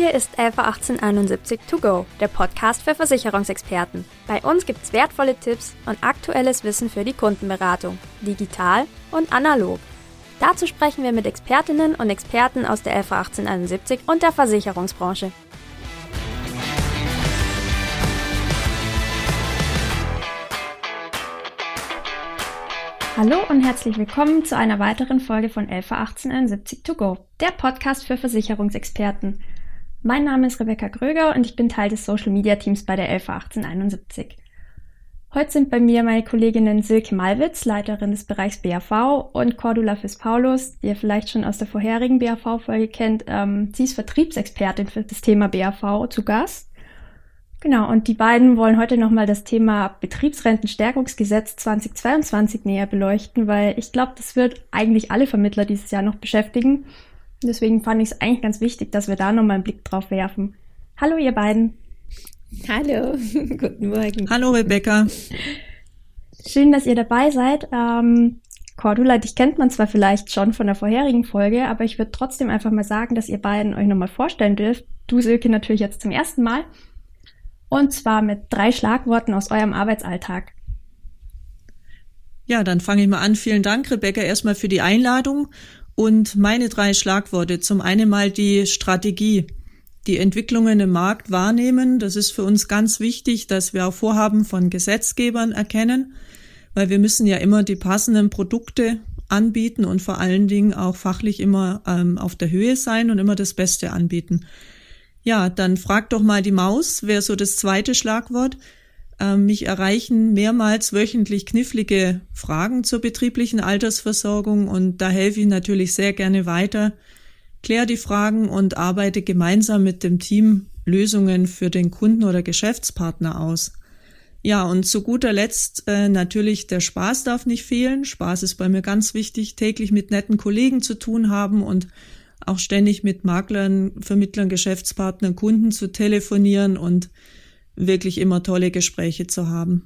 Hier ist Alpha 1871 To Go, der Podcast für Versicherungsexperten. Bei uns gibt's wertvolle Tipps und aktuelles Wissen für die Kundenberatung, digital und analog. Dazu sprechen wir mit Expertinnen und Experten aus der Alpha 1871 und der Versicherungsbranche. Hallo und herzlich willkommen zu einer weiteren Folge von Alpha 1871 To Go, der Podcast für Versicherungsexperten. Mein Name ist Rebecca Gröger und ich bin Teil des Social Media Teams bei der Alpha 1871. Heute sind bei mir meine Kolleginnen Silke Malwitz, Leiterin des Bereichs BAV, und Cordula Fiss-Paulus, die ihr vielleicht schon aus der vorherigen BAV-Folge kennt. Ähm, sie ist Vertriebsexpertin für das Thema BAV zu Gast. Genau, und die beiden wollen heute nochmal das Thema Betriebsrentenstärkungsgesetz 2022 näher beleuchten, weil ich glaube, das wird eigentlich alle Vermittler dieses Jahr noch beschäftigen. Deswegen fand ich es eigentlich ganz wichtig, dass wir da nochmal einen Blick drauf werfen. Hallo, ihr beiden. Hallo, guten Morgen. Hallo, Rebecca. Schön, dass ihr dabei seid. Ähm, Cordula, dich kennt man zwar vielleicht schon von der vorherigen Folge, aber ich würde trotzdem einfach mal sagen, dass ihr beiden euch nochmal vorstellen dürft. Du, Silke, natürlich jetzt zum ersten Mal. Und zwar mit drei Schlagworten aus eurem Arbeitsalltag. Ja, dann fange ich mal an. Vielen Dank, Rebecca, erstmal für die Einladung. Und meine drei Schlagworte. Zum einen mal die Strategie. Die Entwicklungen im Markt wahrnehmen. Das ist für uns ganz wichtig, dass wir auch Vorhaben von Gesetzgebern erkennen, weil wir müssen ja immer die passenden Produkte anbieten und vor allen Dingen auch fachlich immer ähm, auf der Höhe sein und immer das Beste anbieten. Ja, dann frag doch mal die Maus, wäre so das zweite Schlagwort. Ähm, mich erreichen mehrmals wöchentlich knifflige Fragen zur betrieblichen Altersversorgung und da helfe ich natürlich sehr gerne weiter, klär die Fragen und arbeite gemeinsam mit dem Team Lösungen für den Kunden oder Geschäftspartner aus. Ja, und zu guter Letzt äh, natürlich der Spaß darf nicht fehlen. Spaß ist bei mir ganz wichtig, täglich mit netten Kollegen zu tun haben und auch ständig mit Maklern, Vermittlern, Geschäftspartnern, Kunden zu telefonieren und wirklich immer tolle Gespräche zu haben.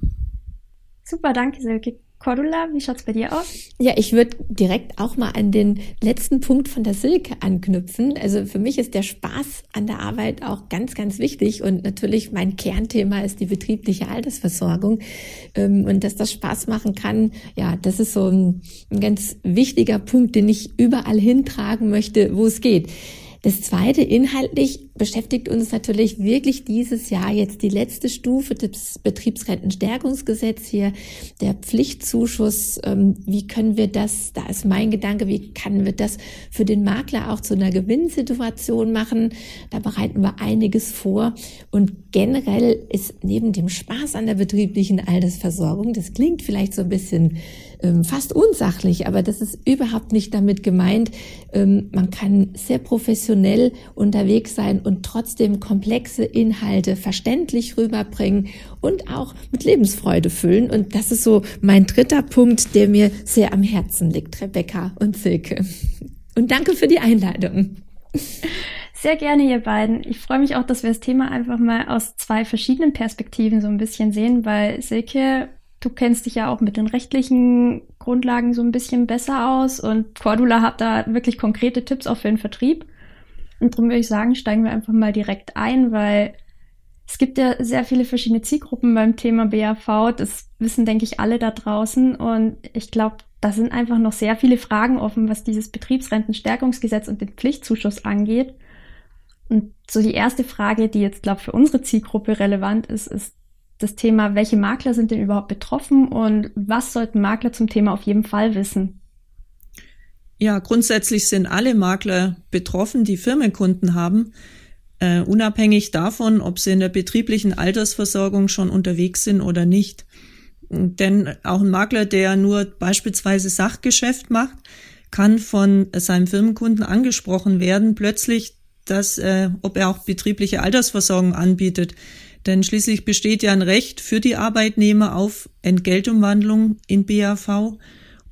Super, danke Silke. Cordula, wie schaut's bei dir aus? Ja, ich würde direkt auch mal an den letzten Punkt von der Silke anknüpfen. Also für mich ist der Spaß an der Arbeit auch ganz, ganz wichtig und natürlich mein Kernthema ist die betriebliche Altersversorgung ähm, und dass das Spaß machen kann. Ja, das ist so ein, ein ganz wichtiger Punkt, den ich überall hintragen möchte, wo es geht. Das zweite, inhaltlich beschäftigt uns natürlich wirklich dieses Jahr jetzt die letzte Stufe des Betriebsrentenstärkungsgesetz hier, der Pflichtzuschuss. Ähm, wie können wir das, da ist mein Gedanke, wie können wir das für den Makler auch zu einer Gewinnsituation machen? Da bereiten wir einiges vor. Und generell ist neben dem Spaß an der betrieblichen Altersversorgung, das klingt vielleicht so ein bisschen fast unsachlich, aber das ist überhaupt nicht damit gemeint. Ähm, man kann sehr professionell unterwegs sein und trotzdem komplexe Inhalte verständlich rüberbringen und auch mit Lebensfreude füllen. Und das ist so mein dritter Punkt, der mir sehr am Herzen liegt, Rebecca und Silke. Und danke für die Einladung. Sehr gerne, ihr beiden. Ich freue mich auch, dass wir das Thema einfach mal aus zwei verschiedenen Perspektiven so ein bisschen sehen, weil Silke Du kennst dich ja auch mit den rechtlichen Grundlagen so ein bisschen besser aus und Cordula hat da wirklich konkrete Tipps auch für den Vertrieb. Und darum würde ich sagen, steigen wir einfach mal direkt ein, weil es gibt ja sehr viele verschiedene Zielgruppen beim Thema BAV. Das wissen, denke ich, alle da draußen. Und ich glaube, da sind einfach noch sehr viele Fragen offen, was dieses Betriebsrentenstärkungsgesetz und den Pflichtzuschuss angeht. Und so die erste Frage, die jetzt, glaube ich, für unsere Zielgruppe relevant ist, ist, das Thema, welche Makler sind denn überhaupt betroffen und was sollten Makler zum Thema auf jeden Fall wissen? Ja, grundsätzlich sind alle Makler betroffen, die Firmenkunden haben, äh, unabhängig davon, ob sie in der betrieblichen Altersversorgung schon unterwegs sind oder nicht. Denn auch ein Makler, der nur beispielsweise Sachgeschäft macht, kann von seinem Firmenkunden angesprochen werden, plötzlich, dass, äh, ob er auch betriebliche Altersversorgung anbietet. Denn schließlich besteht ja ein Recht für die Arbeitnehmer auf Entgeltumwandlung in BAV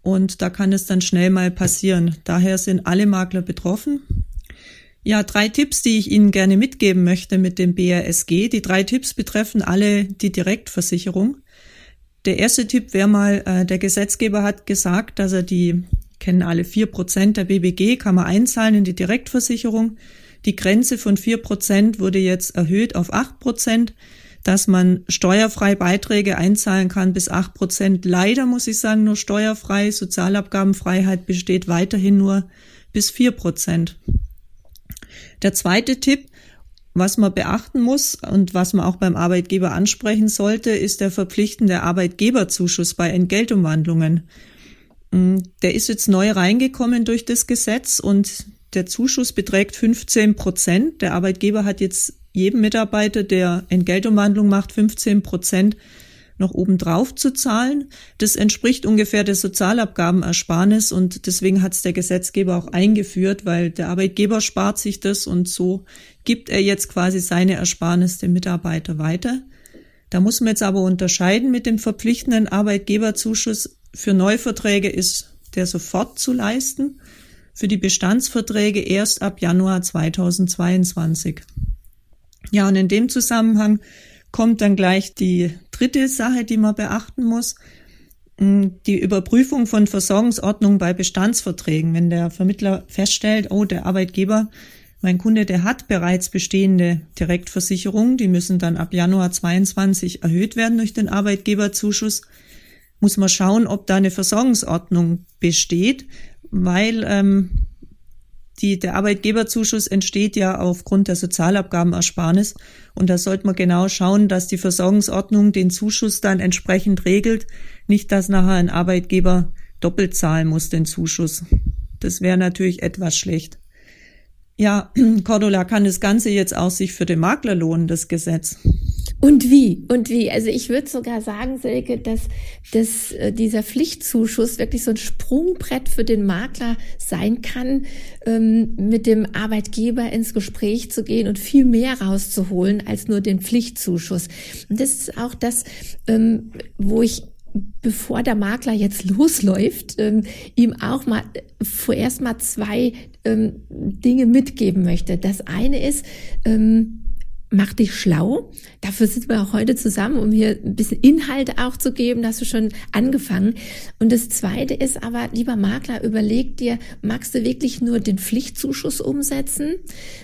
und da kann es dann schnell mal passieren. Daher sind alle Makler betroffen. Ja, drei Tipps, die ich Ihnen gerne mitgeben möchte mit dem BASG. Die drei Tipps betreffen alle die Direktversicherung. Der erste Tipp wäre mal, äh, der Gesetzgeber hat gesagt, dass er die, kennen alle vier Prozent der BBG, kann man einzahlen in die Direktversicherung. Die Grenze von vier Prozent wurde jetzt erhöht auf acht Prozent, dass man steuerfrei Beiträge einzahlen kann bis acht Prozent. Leider muss ich sagen, nur steuerfrei. Sozialabgabenfreiheit besteht weiterhin nur bis vier Prozent. Der zweite Tipp, was man beachten muss und was man auch beim Arbeitgeber ansprechen sollte, ist der verpflichtende Arbeitgeberzuschuss bei Entgeltumwandlungen. Mm, der ist jetzt neu reingekommen durch das Gesetz und der Zuschuss beträgt 15 Prozent. Der Arbeitgeber hat jetzt jedem Mitarbeiter, der Entgeltumwandlung macht, 15 Prozent noch obendrauf zu zahlen. Das entspricht ungefähr der Sozialabgabenersparnis und deswegen hat es der Gesetzgeber auch eingeführt, weil der Arbeitgeber spart sich das und so gibt er jetzt quasi seine Ersparnis dem Mitarbeiter weiter. Da muss man jetzt aber unterscheiden mit dem verpflichtenden Arbeitgeberzuschuss. Für Neuverträge ist der sofort zu leisten, für die Bestandsverträge erst ab Januar 2022. Ja, und in dem Zusammenhang kommt dann gleich die dritte Sache, die man beachten muss. Die Überprüfung von Versorgungsordnung bei Bestandsverträgen. Wenn der Vermittler feststellt, oh, der Arbeitgeber mein Kunde, der hat bereits bestehende Direktversicherungen, die müssen dann ab Januar 22 erhöht werden durch den Arbeitgeberzuschuss. Muss man schauen, ob da eine Versorgungsordnung besteht, weil ähm, die, der Arbeitgeberzuschuss entsteht ja aufgrund der Sozialabgabenersparnis. Und da sollte man genau schauen, dass die Versorgungsordnung den Zuschuss dann entsprechend regelt. Nicht, dass nachher ein Arbeitgeber doppelt zahlen muss, den Zuschuss. Das wäre natürlich etwas schlecht. Ja, Cordula kann das Ganze jetzt auch sich für den Makler lohnen, das Gesetz. Und wie? Und wie? Also ich würde sogar sagen, Silke, dass, dass äh, dieser Pflichtzuschuss wirklich so ein Sprungbrett für den Makler sein kann, ähm, mit dem Arbeitgeber ins Gespräch zu gehen und viel mehr rauszuholen als nur den Pflichtzuschuss. Und das ist auch das, ähm, wo ich bevor der Makler jetzt losläuft, ähm, ihm auch mal vorerst mal zwei ähm, Dinge mitgeben möchte. Das eine ist, ähm, mach dich schlau. Dafür sind wir auch heute zusammen, um hier ein bisschen Inhalt auch zu geben. Da hast du schon angefangen. Und das zweite ist aber, lieber Makler, überleg dir, magst du wirklich nur den Pflichtzuschuss umsetzen?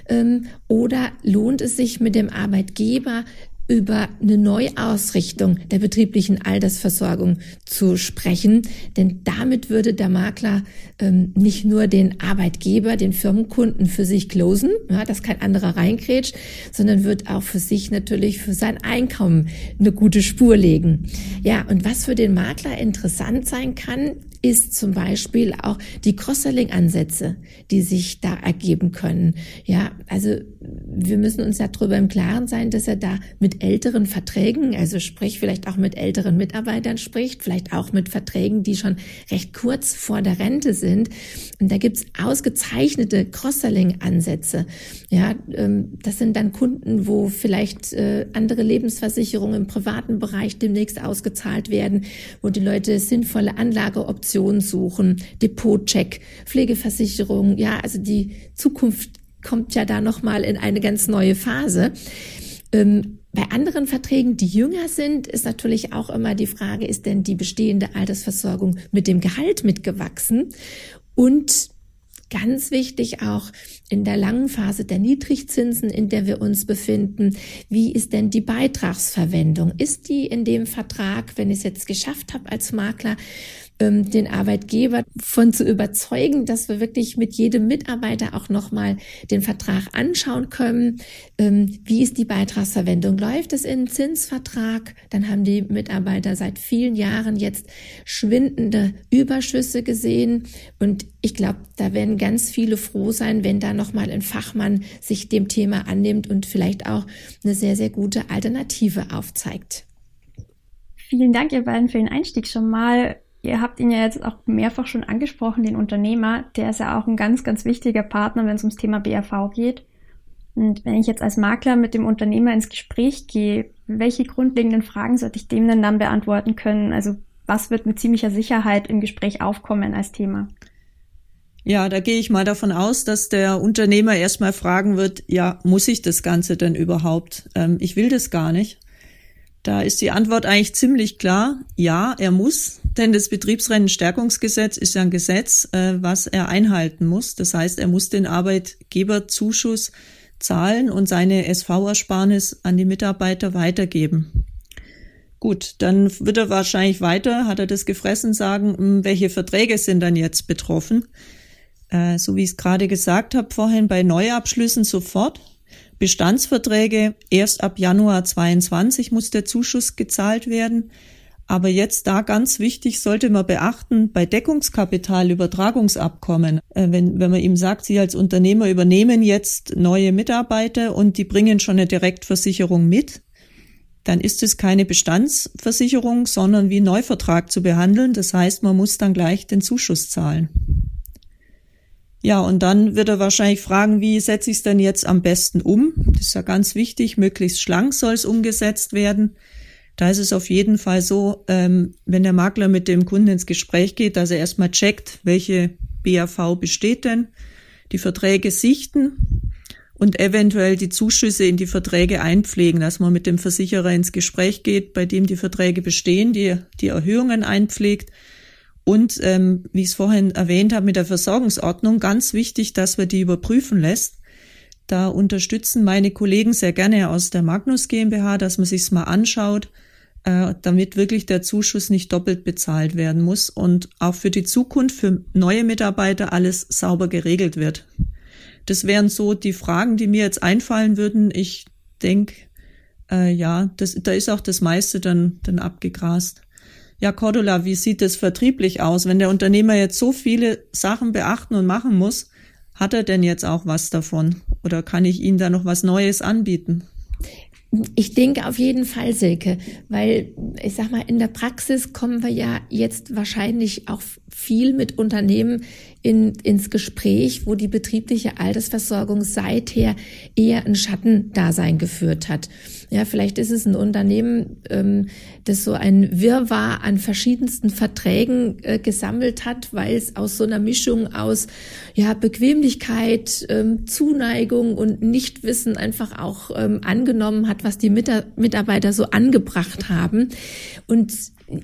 Ähm, oder lohnt es sich mit dem Arbeitgeber über eine Neuausrichtung der betrieblichen Altersversorgung zu sprechen. Denn damit würde der Makler ähm, nicht nur den Arbeitgeber, den Firmenkunden für sich closen, ja, dass kein anderer reinkrätscht, sondern wird auch für sich natürlich für sein Einkommen eine gute Spur legen. Ja, und was für den Makler interessant sein kann, ist zum Beispiel auch die Cross-Selling-Ansätze, die sich da ergeben können. Ja, also wir müssen uns darüber im Klaren sein, dass er da mit älteren Verträgen, also sprich vielleicht auch mit älteren Mitarbeitern spricht, vielleicht auch mit Verträgen, die schon recht kurz vor der Rente sind. Und da gibt's ausgezeichnete Cross-Selling-Ansätze. Ja, ähm, das sind dann Kunden, wo vielleicht äh, andere Lebensversicherungen im privaten Bereich demnächst ausgezahlt werden, wo die Leute sinnvolle Anlageoptionen suchen, Depotcheck, Pflegeversicherung. Ja, also die Zukunft kommt ja da nochmal in eine ganz neue Phase. Ähm, bei anderen Verträgen, die jünger sind, ist natürlich auch immer die Frage, ist denn die bestehende Altersversorgung mit dem Gehalt mitgewachsen? Und ganz wichtig auch in der langen Phase der Niedrigzinsen, in der wir uns befinden, wie ist denn die Beitragsverwendung? Ist die in dem Vertrag, wenn ich es jetzt geschafft habe als Makler, ähm, den Arbeitgeber von zu überzeugen, dass wir wirklich mit jedem Mitarbeiter auch nochmal den Vertrag anschauen können. Ähm, wie ist die Beitragsverwendung? Läuft es in Zinsvertrag? Dann haben die Mitarbeiter seit vielen Jahren jetzt schwindende Überschüsse gesehen. Und ich glaube, da werden ganz viele froh sein, wenn da nochmal ein Fachmann sich dem Thema annimmt und vielleicht auch eine sehr, sehr gute Alternative aufzeigt. Vielen Dank, ihr beiden, für den Einstieg schon mal. Ihr habt ihn ja jetzt auch mehrfach schon angesprochen, den Unternehmer. Der ist ja auch ein ganz, ganz wichtiger Partner, wenn es ums Thema BRV geht. Und wenn ich jetzt als Makler mit dem Unternehmer ins Gespräch gehe, welche grundlegenden Fragen sollte ich dem denn dann beantworten können? Also was wird mit ziemlicher Sicherheit im Gespräch aufkommen als Thema? Ja, da gehe ich mal davon aus, dass der Unternehmer erstmal fragen wird, ja, muss ich das Ganze denn überhaupt? Ähm, ich will das gar nicht. Da ist die Antwort eigentlich ziemlich klar. Ja, er muss, denn das Betriebsrentenstärkungsgesetz ist ja ein Gesetz, äh, was er einhalten muss. Das heißt, er muss den Arbeitgeberzuschuss zahlen und seine SV-Ersparnis an die Mitarbeiter weitergeben. Gut, dann wird er wahrscheinlich weiter, hat er das gefressen, sagen, hm, welche Verträge sind dann jetzt betroffen. Äh, so wie ich es gerade gesagt habe vorhin, bei Neuabschlüssen sofort. Bestandsverträge erst ab Januar 22 muss der Zuschuss gezahlt werden. Aber jetzt da ganz wichtig sollte man beachten, bei Deckungskapitalübertragungsabkommen, äh, wenn, wenn man ihm sagt, Sie als Unternehmer übernehmen jetzt neue Mitarbeiter und die bringen schon eine Direktversicherung mit, dann ist es keine Bestandsversicherung, sondern wie Neuvertrag zu behandeln. Das heißt, man muss dann gleich den Zuschuss zahlen. Ja, und dann wird er wahrscheinlich fragen, wie setze ich es denn jetzt am besten um? Das ist ja ganz wichtig, möglichst schlank soll es umgesetzt werden. Da ist es auf jeden Fall so, ähm, wenn der Makler mit dem Kunden ins Gespräch geht, dass er erstmal checkt, welche BAV besteht denn, die Verträge sichten und eventuell die Zuschüsse in die Verträge einpflegen, dass man mit dem Versicherer ins Gespräch geht, bei dem die Verträge bestehen, die, die Erhöhungen einpflegt und ähm, wie ich es vorhin erwähnt habe mit der Versorgungsordnung, ganz wichtig, dass wir die überprüfen lässt. Da unterstützen meine Kollegen sehr gerne aus der Magnus GmbH, dass man sich's mal anschaut, äh, damit wirklich der Zuschuss nicht doppelt bezahlt werden muss und auch für die Zukunft für neue Mitarbeiter alles sauber geregelt wird. Das wären so die Fragen, die mir jetzt einfallen würden. Ich denke, äh, ja, das, da ist auch das meiste dann, dann abgegrast. Ja, Cordula, wie sieht es vertrieblich aus? Wenn der Unternehmer jetzt so viele Sachen beachten und machen muss, hat er denn jetzt auch was davon? Oder kann ich ihm da noch was Neues anbieten? Ich denke auf jeden Fall, Silke, weil ich sag mal, in der Praxis kommen wir ja jetzt wahrscheinlich auch viel mit Unternehmen in, ins Gespräch, wo die betriebliche Altersversorgung seither eher ein Schattendasein geführt hat. Ja, vielleicht ist es ein Unternehmen, ähm, das so ein Wirrwarr an verschiedensten Verträgen äh, gesammelt hat, weil es aus so einer Mischung aus ja, Bequemlichkeit, ähm, Zuneigung und Nichtwissen einfach auch ähm, angenommen hat, was die Mitarbeiter so angebracht haben. Und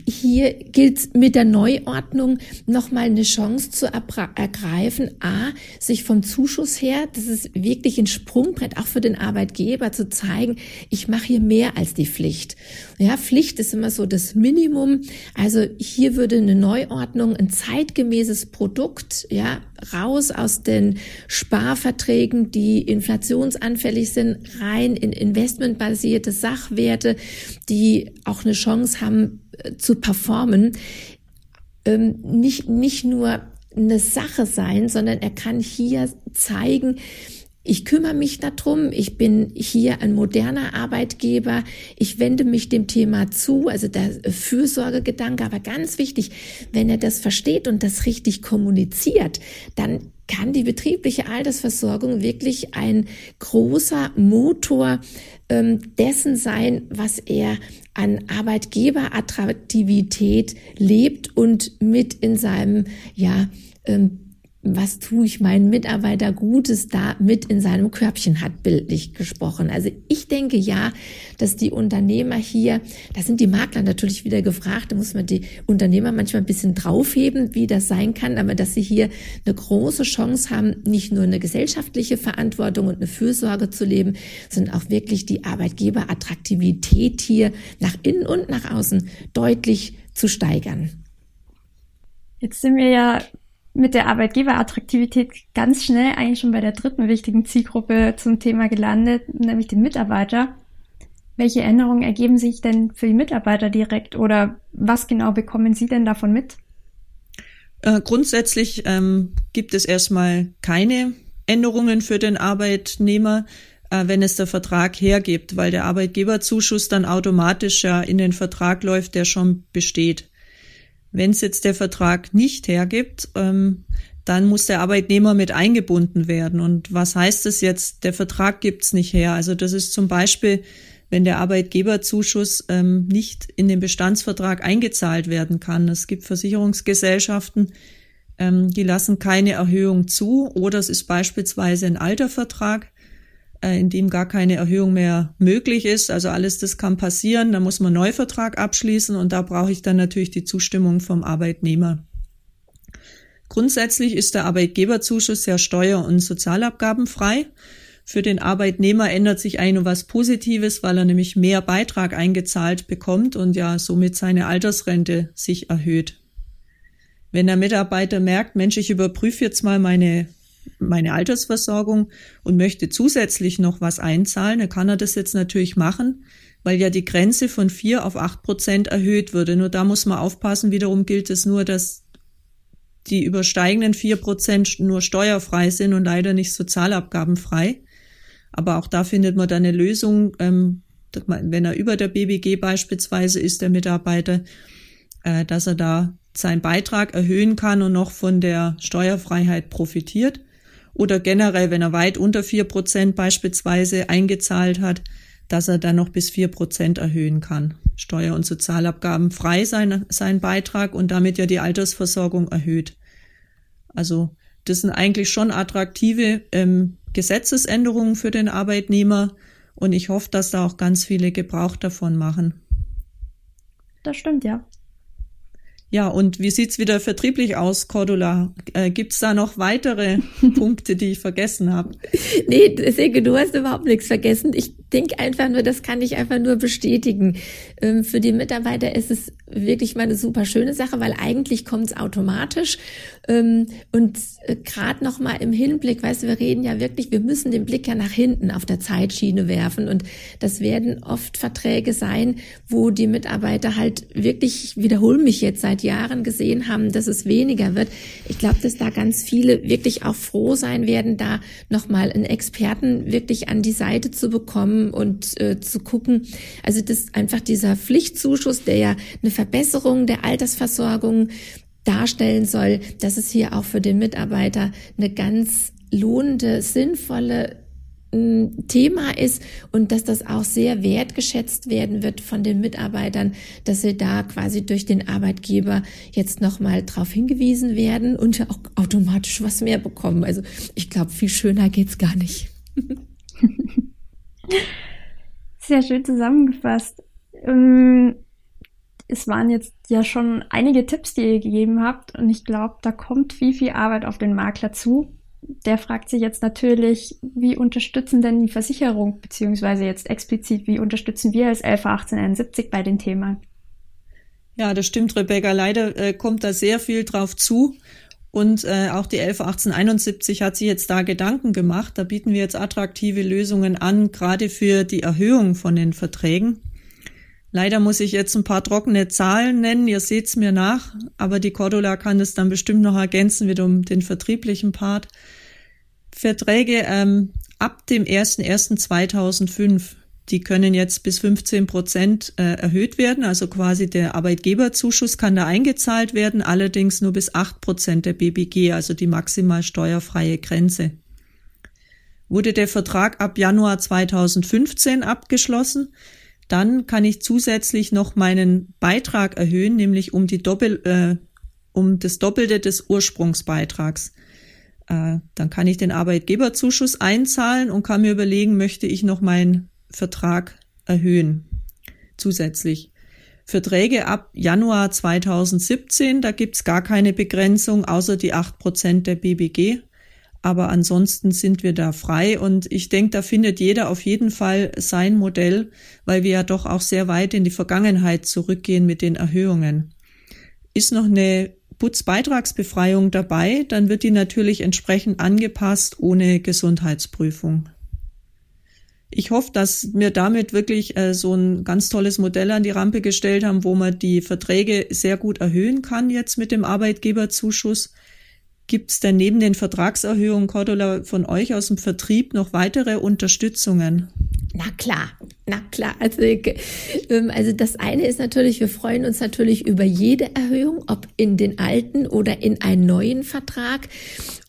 hier gilt mit der Neuordnung nochmal eine Chance zu ergreifen, a, sich vom Zuschuss her, das ist wirklich ein Sprungbrett auch für den Arbeitgeber zu zeigen, ich mache hier mehr als die Pflicht. Ja, Pflicht ist immer so das Minimum. Also hier würde eine Neuordnung ein zeitgemäßes Produkt, ja, raus aus den Sparverträgen, die inflationsanfällig sind, rein in investmentbasierte Sachwerte, die auch eine Chance haben zu performen. Ähm, nicht, nicht nur eine Sache sein, sondern er kann hier zeigen, ich kümmere mich darum, ich bin hier ein moderner Arbeitgeber, ich wende mich dem Thema zu, also der Fürsorgegedanke, aber ganz wichtig, wenn er das versteht und das richtig kommuniziert, dann kann die betriebliche Altersversorgung wirklich ein großer Motor ähm, dessen sein, was er an Arbeitgeberattraktivität lebt und mit in seinem ja ähm, was tue ich meinen Mitarbeiter Gutes da mit in seinem Körbchen hat, bildlich gesprochen. Also ich denke ja, dass die Unternehmer hier, da sind die Makler natürlich wieder gefragt, da muss man die Unternehmer manchmal ein bisschen draufheben, wie das sein kann, aber dass sie hier eine große Chance haben, nicht nur eine gesellschaftliche Verantwortung und eine Fürsorge zu leben, sondern auch wirklich die Arbeitgeberattraktivität hier nach innen und nach außen deutlich zu steigern. Jetzt sind wir ja mit der Arbeitgeberattraktivität ganz schnell eigentlich schon bei der dritten wichtigen Zielgruppe zum Thema gelandet, nämlich den Mitarbeiter. Welche Änderungen ergeben sich denn für die Mitarbeiter direkt oder was genau bekommen Sie denn davon mit? Äh, grundsätzlich ähm, gibt es erstmal keine Änderungen für den Arbeitnehmer, äh, wenn es der Vertrag hergibt, weil der Arbeitgeberzuschuss dann automatisch ja in den Vertrag läuft, der schon besteht. Wenn es jetzt der Vertrag nicht hergibt, ähm, dann muss der Arbeitnehmer mit eingebunden werden. Und was heißt es jetzt, der Vertrag gibt's nicht her? Also das ist zum Beispiel, wenn der Arbeitgeberzuschuss ähm, nicht in den Bestandsvertrag eingezahlt werden kann. Es gibt Versicherungsgesellschaften, ähm, die lassen keine Erhöhung zu oder es ist beispielsweise ein alter Vertrag in dem gar keine Erhöhung mehr möglich ist. Also alles das kann passieren. Da muss man einen Neuvertrag abschließen und da brauche ich dann natürlich die Zustimmung vom Arbeitnehmer. Grundsätzlich ist der Arbeitgeberzuschuss ja steuer- und sozialabgabenfrei. Für den Arbeitnehmer ändert sich nur was Positives, weil er nämlich mehr Beitrag eingezahlt bekommt und ja somit seine Altersrente sich erhöht. Wenn der Mitarbeiter merkt, Mensch, ich überprüfe jetzt mal meine, meine Altersversorgung und möchte zusätzlich noch was einzahlen, dann kann er das jetzt natürlich machen, weil ja die Grenze von vier auf acht Prozent erhöht würde. Nur da muss man aufpassen, wiederum gilt es nur, dass die übersteigenden vier Prozent nur steuerfrei sind und leider nicht sozialabgabenfrei. Aber auch da findet man dann eine Lösung, ähm, wenn er über der BBG beispielsweise ist, der Mitarbeiter, äh, dass er da seinen Beitrag erhöhen kann und noch von der Steuerfreiheit profitiert. Oder generell, wenn er weit unter vier Prozent beispielsweise eingezahlt hat, dass er dann noch bis vier Prozent erhöhen kann. Steuer- und Sozialabgaben frei sein, sein Beitrag und damit ja die Altersversorgung erhöht. Also das sind eigentlich schon attraktive ähm, Gesetzesänderungen für den Arbeitnehmer und ich hoffe, dass da auch ganz viele Gebrauch davon machen. Das stimmt, ja. Ja, und wie sieht's wieder vertrieblich aus, Cordula? Äh, gibt's da noch weitere Punkte, die ich vergessen habe? Nee, Silke, du hast überhaupt nichts vergessen. Ich denke einfach nur, das kann ich einfach nur bestätigen. Ähm, für die Mitarbeiter ist es wirklich mal eine super schöne Sache, weil eigentlich kommt es automatisch. Ähm, und äh, gerade noch mal im Hinblick, weißt du, wir reden ja wirklich, wir müssen den Blick ja nach hinten auf der Zeitschiene werfen. Und das werden oft Verträge sein, wo die Mitarbeiter halt wirklich, ich wiederhole mich jetzt seit Jahren gesehen haben, dass es weniger wird. Ich glaube, dass da ganz viele wirklich auch froh sein werden, da nochmal einen Experten wirklich an die Seite zu bekommen und äh, zu gucken. Also das einfach dieser Pflichtzuschuss, der ja eine Verbesserung der Altersversorgung darstellen soll, dass es hier auch für den Mitarbeiter eine ganz lohnende, sinnvolle Thema ist und dass das auch sehr wertgeschätzt werden wird von den Mitarbeitern, dass sie da quasi durch den Arbeitgeber jetzt nochmal drauf hingewiesen werden und auch automatisch was mehr bekommen. Also ich glaube, viel schöner geht's gar nicht. Sehr schön zusammengefasst. Ähm, es waren jetzt ja schon einige Tipps, die ihr gegeben habt und ich glaube, da kommt viel, viel Arbeit auf den Makler zu der fragt sich jetzt natürlich, wie unterstützen denn die Versicherung, beziehungsweise jetzt explizit, wie unterstützen wir als LV 1871 bei den Themen? Ja, das stimmt, Rebecca. Leider äh, kommt da sehr viel drauf zu. Und äh, auch die 11 1871 hat sich jetzt da Gedanken gemacht. Da bieten wir jetzt attraktive Lösungen an, gerade für die Erhöhung von den Verträgen. Leider muss ich jetzt ein paar trockene Zahlen nennen. Ihr seht's mir nach, aber die Cordula kann das dann bestimmt noch ergänzen, wieder um den vertrieblichen Part. Verträge ähm, ab dem 01.01.2005, die können jetzt bis 15 Prozent äh, erhöht werden. Also quasi der Arbeitgeberzuschuss kann da eingezahlt werden, allerdings nur bis 8 Prozent der BBG, also die maximal steuerfreie Grenze. Wurde der Vertrag ab Januar 2015 abgeschlossen, dann kann ich zusätzlich noch meinen Beitrag erhöhen, nämlich um die Doppel, äh, um das Doppelte des Ursprungsbeitrags. Äh, dann kann ich den Arbeitgeberzuschuss einzahlen und kann mir überlegen, möchte ich noch meinen Vertrag erhöhen zusätzlich. Verträge ab Januar 2017, da gibt's gar keine Begrenzung, außer die acht Prozent der BBG. Aber ansonsten sind wir da frei und ich denke, da findet jeder auf jeden Fall sein Modell, weil wir ja doch auch sehr weit in die Vergangenheit zurückgehen mit den Erhöhungen. Ist noch eine Putzbeitragsbefreiung dabei, dann wird die natürlich entsprechend angepasst ohne Gesundheitsprüfung. Ich hoffe, dass wir damit wirklich äh, so ein ganz tolles Modell an die Rampe gestellt haben, wo man die Verträge sehr gut erhöhen kann jetzt mit dem Arbeitgeberzuschuss Gibt es denn neben den Vertragserhöhungen, Cordula, von euch aus dem Vertrieb noch weitere Unterstützungen? Na klar, na klar. Also, ähm, also das eine ist natürlich, wir freuen uns natürlich über jede Erhöhung, ob in den alten oder in einen neuen Vertrag.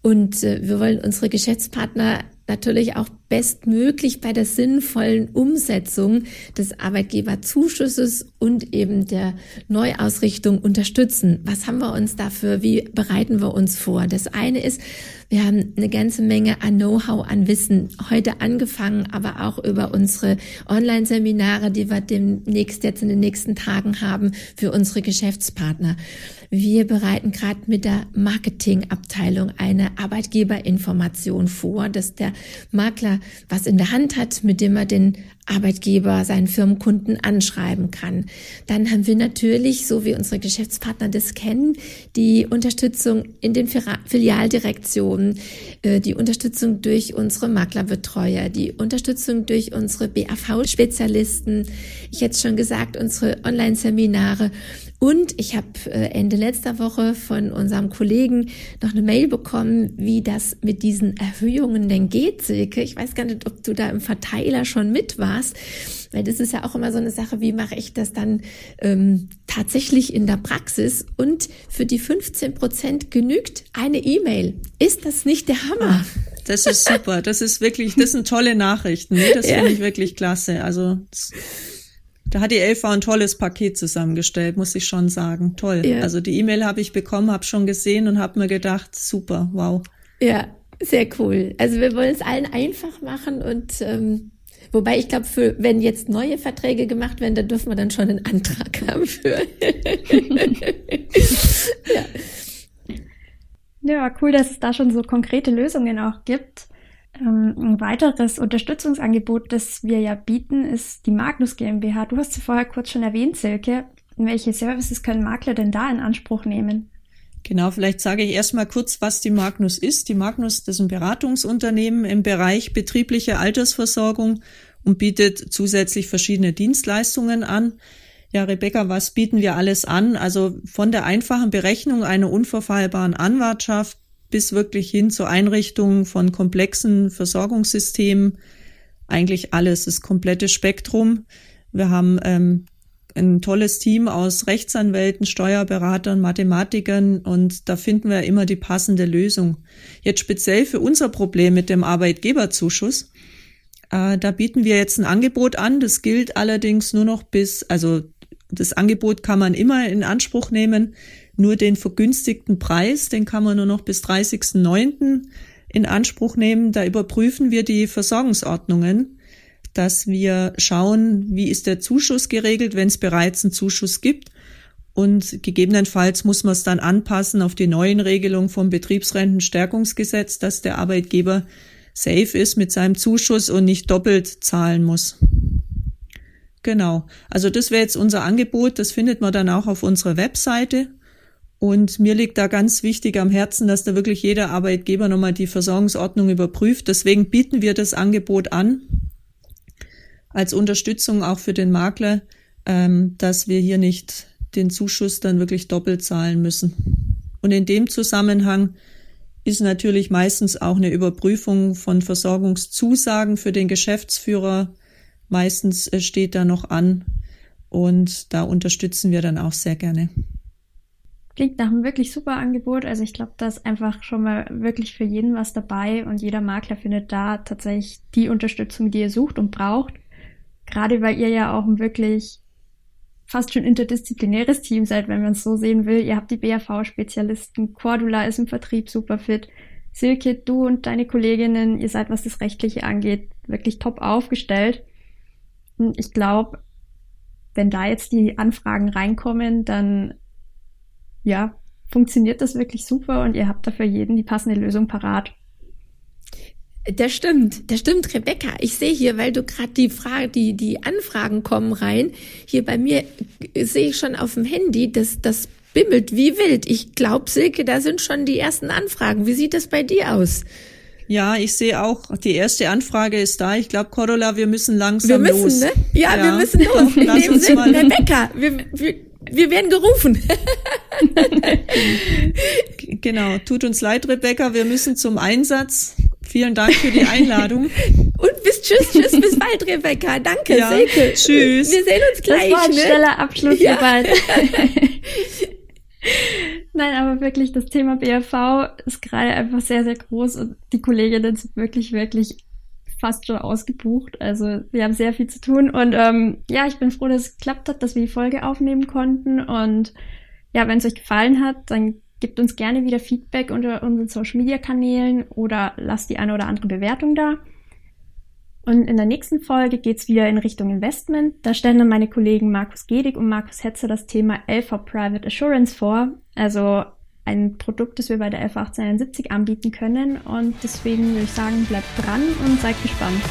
Und äh, wir wollen unsere Geschäftspartner natürlich auch bestmöglich bei der sinnvollen Umsetzung des Arbeitgeberzuschusses und eben der Neuausrichtung unterstützen. Was haben wir uns dafür? Wie bereiten wir uns vor? Das eine ist, wir haben eine ganze Menge an Know-how, an Wissen heute angefangen, aber auch über unsere Online-Seminare, die wir demnächst jetzt in den nächsten Tagen haben für unsere Geschäftspartner. Wir bereiten gerade mit der Marketingabteilung eine Arbeitgeberinformation vor, dass der Makler was in der Hand hat, mit dem er den Arbeitgeber, seinen Firmenkunden anschreiben kann. Dann haben wir natürlich, so wie unsere Geschäftspartner das kennen, die Unterstützung in den Filialdirektionen, äh, die Unterstützung durch unsere Maklerbetreuer, die Unterstützung durch unsere BAV-Spezialisten. Ich hätte schon gesagt, unsere Online-Seminare und ich habe äh, Ende letzter Woche von unserem Kollegen noch eine Mail bekommen, wie das mit diesen Erhöhungen denn geht, Silke. Ich weiß gar nicht, ob du da im Verteiler schon mit warst, weil das ist ja auch immer so eine Sache, wie mache ich das dann ähm, tatsächlich in der Praxis? Und für die 15 Prozent genügt eine E-Mail. Ist das nicht der Hammer? Ach, das ist super. Das ist wirklich, das sind tolle Nachrichten. Nee, das ja. finde ich wirklich klasse. Also da hat die LV ein tolles Paket zusammengestellt, muss ich schon sagen. Toll. Ja. Also die E-Mail habe ich bekommen, habe schon gesehen und habe mir gedacht, super, wow. Ja, sehr cool. Also wir wollen es allen einfach machen und ähm, wobei ich glaube, für wenn jetzt neue Verträge gemacht werden, da dürfen wir dann schon einen Antrag haben für. ja. ja, cool, dass es da schon so konkrete Lösungen auch gibt. Ähm, ein weiteres Unterstützungsangebot, das wir ja bieten, ist die Magnus GmbH. Du hast sie vorher kurz schon erwähnt, Silke. Welche Services können Makler denn da in Anspruch nehmen? Genau, vielleicht sage ich erstmal kurz, was die Magnus ist. Die Magnus ist ein Beratungsunternehmen im Bereich betriebliche Altersversorgung und bietet zusätzlich verschiedene Dienstleistungen an. Ja, Rebecca, was bieten wir alles an? Also von der einfachen Berechnung einer unverfallbaren Anwartschaft bis wirklich hin zur Einrichtung von komplexen Versorgungssystemen. Eigentlich alles, das komplette Spektrum. Wir haben ähm, ein tolles Team aus Rechtsanwälten, Steuerberatern, Mathematikern und da finden wir immer die passende Lösung. Jetzt speziell für unser Problem mit dem Arbeitgeberzuschuss. Äh, da bieten wir jetzt ein Angebot an. Das gilt allerdings nur noch bis, also das Angebot kann man immer in Anspruch nehmen nur den vergünstigten Preis, den kann man nur noch bis 30.09. in Anspruch nehmen. Da überprüfen wir die Versorgungsordnungen, dass wir schauen, wie ist der Zuschuss geregelt, wenn es bereits einen Zuschuss gibt. Und gegebenenfalls muss man es dann anpassen auf die neuen Regelungen vom Betriebsrentenstärkungsgesetz, dass der Arbeitgeber safe ist mit seinem Zuschuss und nicht doppelt zahlen muss. Genau. Also das wäre jetzt unser Angebot. Das findet man dann auch auf unserer Webseite. Und mir liegt da ganz wichtig am Herzen, dass da wirklich jeder Arbeitgeber nochmal die Versorgungsordnung überprüft. Deswegen bieten wir das Angebot an, als Unterstützung auch für den Makler, ähm, dass wir hier nicht den Zuschuss dann wirklich doppelt zahlen müssen. Und in dem Zusammenhang ist natürlich meistens auch eine Überprüfung von Versorgungszusagen für den Geschäftsführer. Meistens äh, steht da noch an und da unterstützen wir dann auch sehr gerne. Klingt nach einem wirklich super Angebot. Also ich glaube, da ist einfach schon mal wirklich für jeden was dabei und jeder Makler findet da tatsächlich die Unterstützung, die er sucht und braucht. Gerade weil ihr ja auch ein wirklich fast schon interdisziplinäres Team seid, wenn man es so sehen will. Ihr habt die BAV-Spezialisten, Cordula ist im Vertrieb super fit. Silke, du und deine Kolleginnen, ihr seid, was das Rechtliche angeht, wirklich top aufgestellt. Und ich glaube, wenn da jetzt die Anfragen reinkommen, dann ja, funktioniert das wirklich super und ihr habt da für jeden die passende Lösung parat. Das stimmt, das stimmt, Rebecca. Ich sehe hier, weil du gerade die Frage, die, die Anfragen kommen rein. Hier bei mir sehe ich schon auf dem Handy, dass das bimmelt wie wild. Ich glaube, Silke, da sind schon die ersten Anfragen. Wie sieht das bei dir aus? Ja, ich sehe auch, die erste Anfrage ist da. Ich glaube, Cordula, wir müssen langsam wir müssen, los. Ne? Ja, ja, wir müssen los. In dem Sinne, Rebecca, wir, wir, wir werden gerufen. genau. Tut uns leid, Rebecca. Wir müssen zum Einsatz. Vielen Dank für die Einladung. Und bis tschüss, tschüss, bis bald, Rebecca. Danke, ja, Silke. Tschüss. Wir sehen uns gleich. Das war ein ne? schneller Abschluss, ja. bald. Nein, aber wirklich, das Thema BRV ist gerade einfach sehr, sehr groß und die Kolleginnen sind wirklich, wirklich fast schon ausgebucht. Also wir haben sehr viel zu tun. Und ähm, ja, ich bin froh, dass es geklappt hat, dass wir die Folge aufnehmen konnten. Und ja, wenn es euch gefallen hat, dann gebt uns gerne wieder Feedback unter unseren Social Media Kanälen oder lasst die eine oder andere Bewertung da. Und in der nächsten Folge geht's wieder in Richtung Investment. Da stellen dann meine Kollegen Markus Gedig und Markus Hetzer das Thema LV Private Assurance vor. Also ein Produkt, das wir bei der LV 1871 anbieten können. Und deswegen würde ich sagen, bleibt dran und seid gespannt.